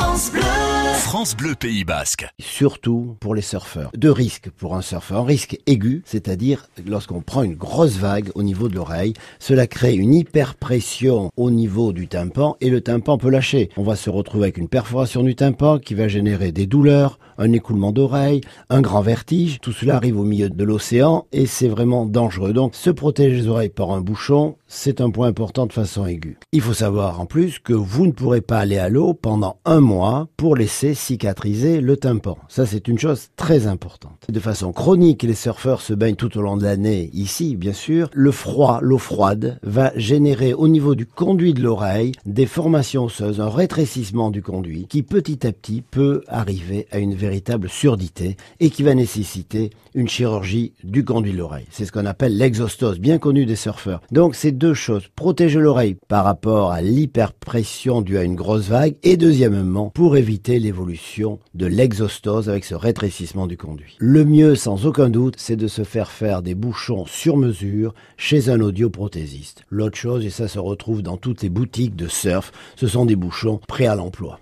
France Bleu. France Bleu Pays Basque. Surtout pour les surfeurs. Deux risques pour un surfeur. Un risque aigu, c'est-à-dire lorsqu'on prend une grosse vague au niveau de l'oreille, cela crée une hyperpression au niveau du tympan et le tympan peut lâcher. On va se retrouver avec une perforation du tympan qui va générer des douleurs, un écoulement d'oreille, un grand vertige. Tout cela arrive au milieu de l'océan et c'est vraiment dangereux. Donc se protéger les oreilles par un bouchon, c'est un point important de façon aiguë. Il faut savoir en plus que vous ne pourrez pas aller à l'eau pendant un mois pour laisser cicatriser le tympan. Ça, c'est une chose très importante. De façon chronique, les surfeurs se baignent tout au long de l'année, ici, bien sûr. Le froid, l'eau froide, va générer au niveau du conduit de l'oreille des formations osseuses, un rétrécissement du conduit qui petit à petit peut arriver à une véritable surdité et qui va nécessiter une chirurgie du conduit de l'oreille. C'est ce qu'on appelle l'exostose, bien connu des surfeurs. Donc, c'est deux choses. Protéger l'oreille par rapport à l'hyperpression due à une grosse vague et deuxièmement, pour éviter l'évolution de l'exostose avec ce rétrécissement du conduit. Le mieux, sans aucun doute, c'est de se faire faire des bouchons sur mesure chez un audioprothésiste. L'autre chose, et ça se retrouve dans toutes les boutiques de surf, ce sont des bouchons prêts à l'emploi.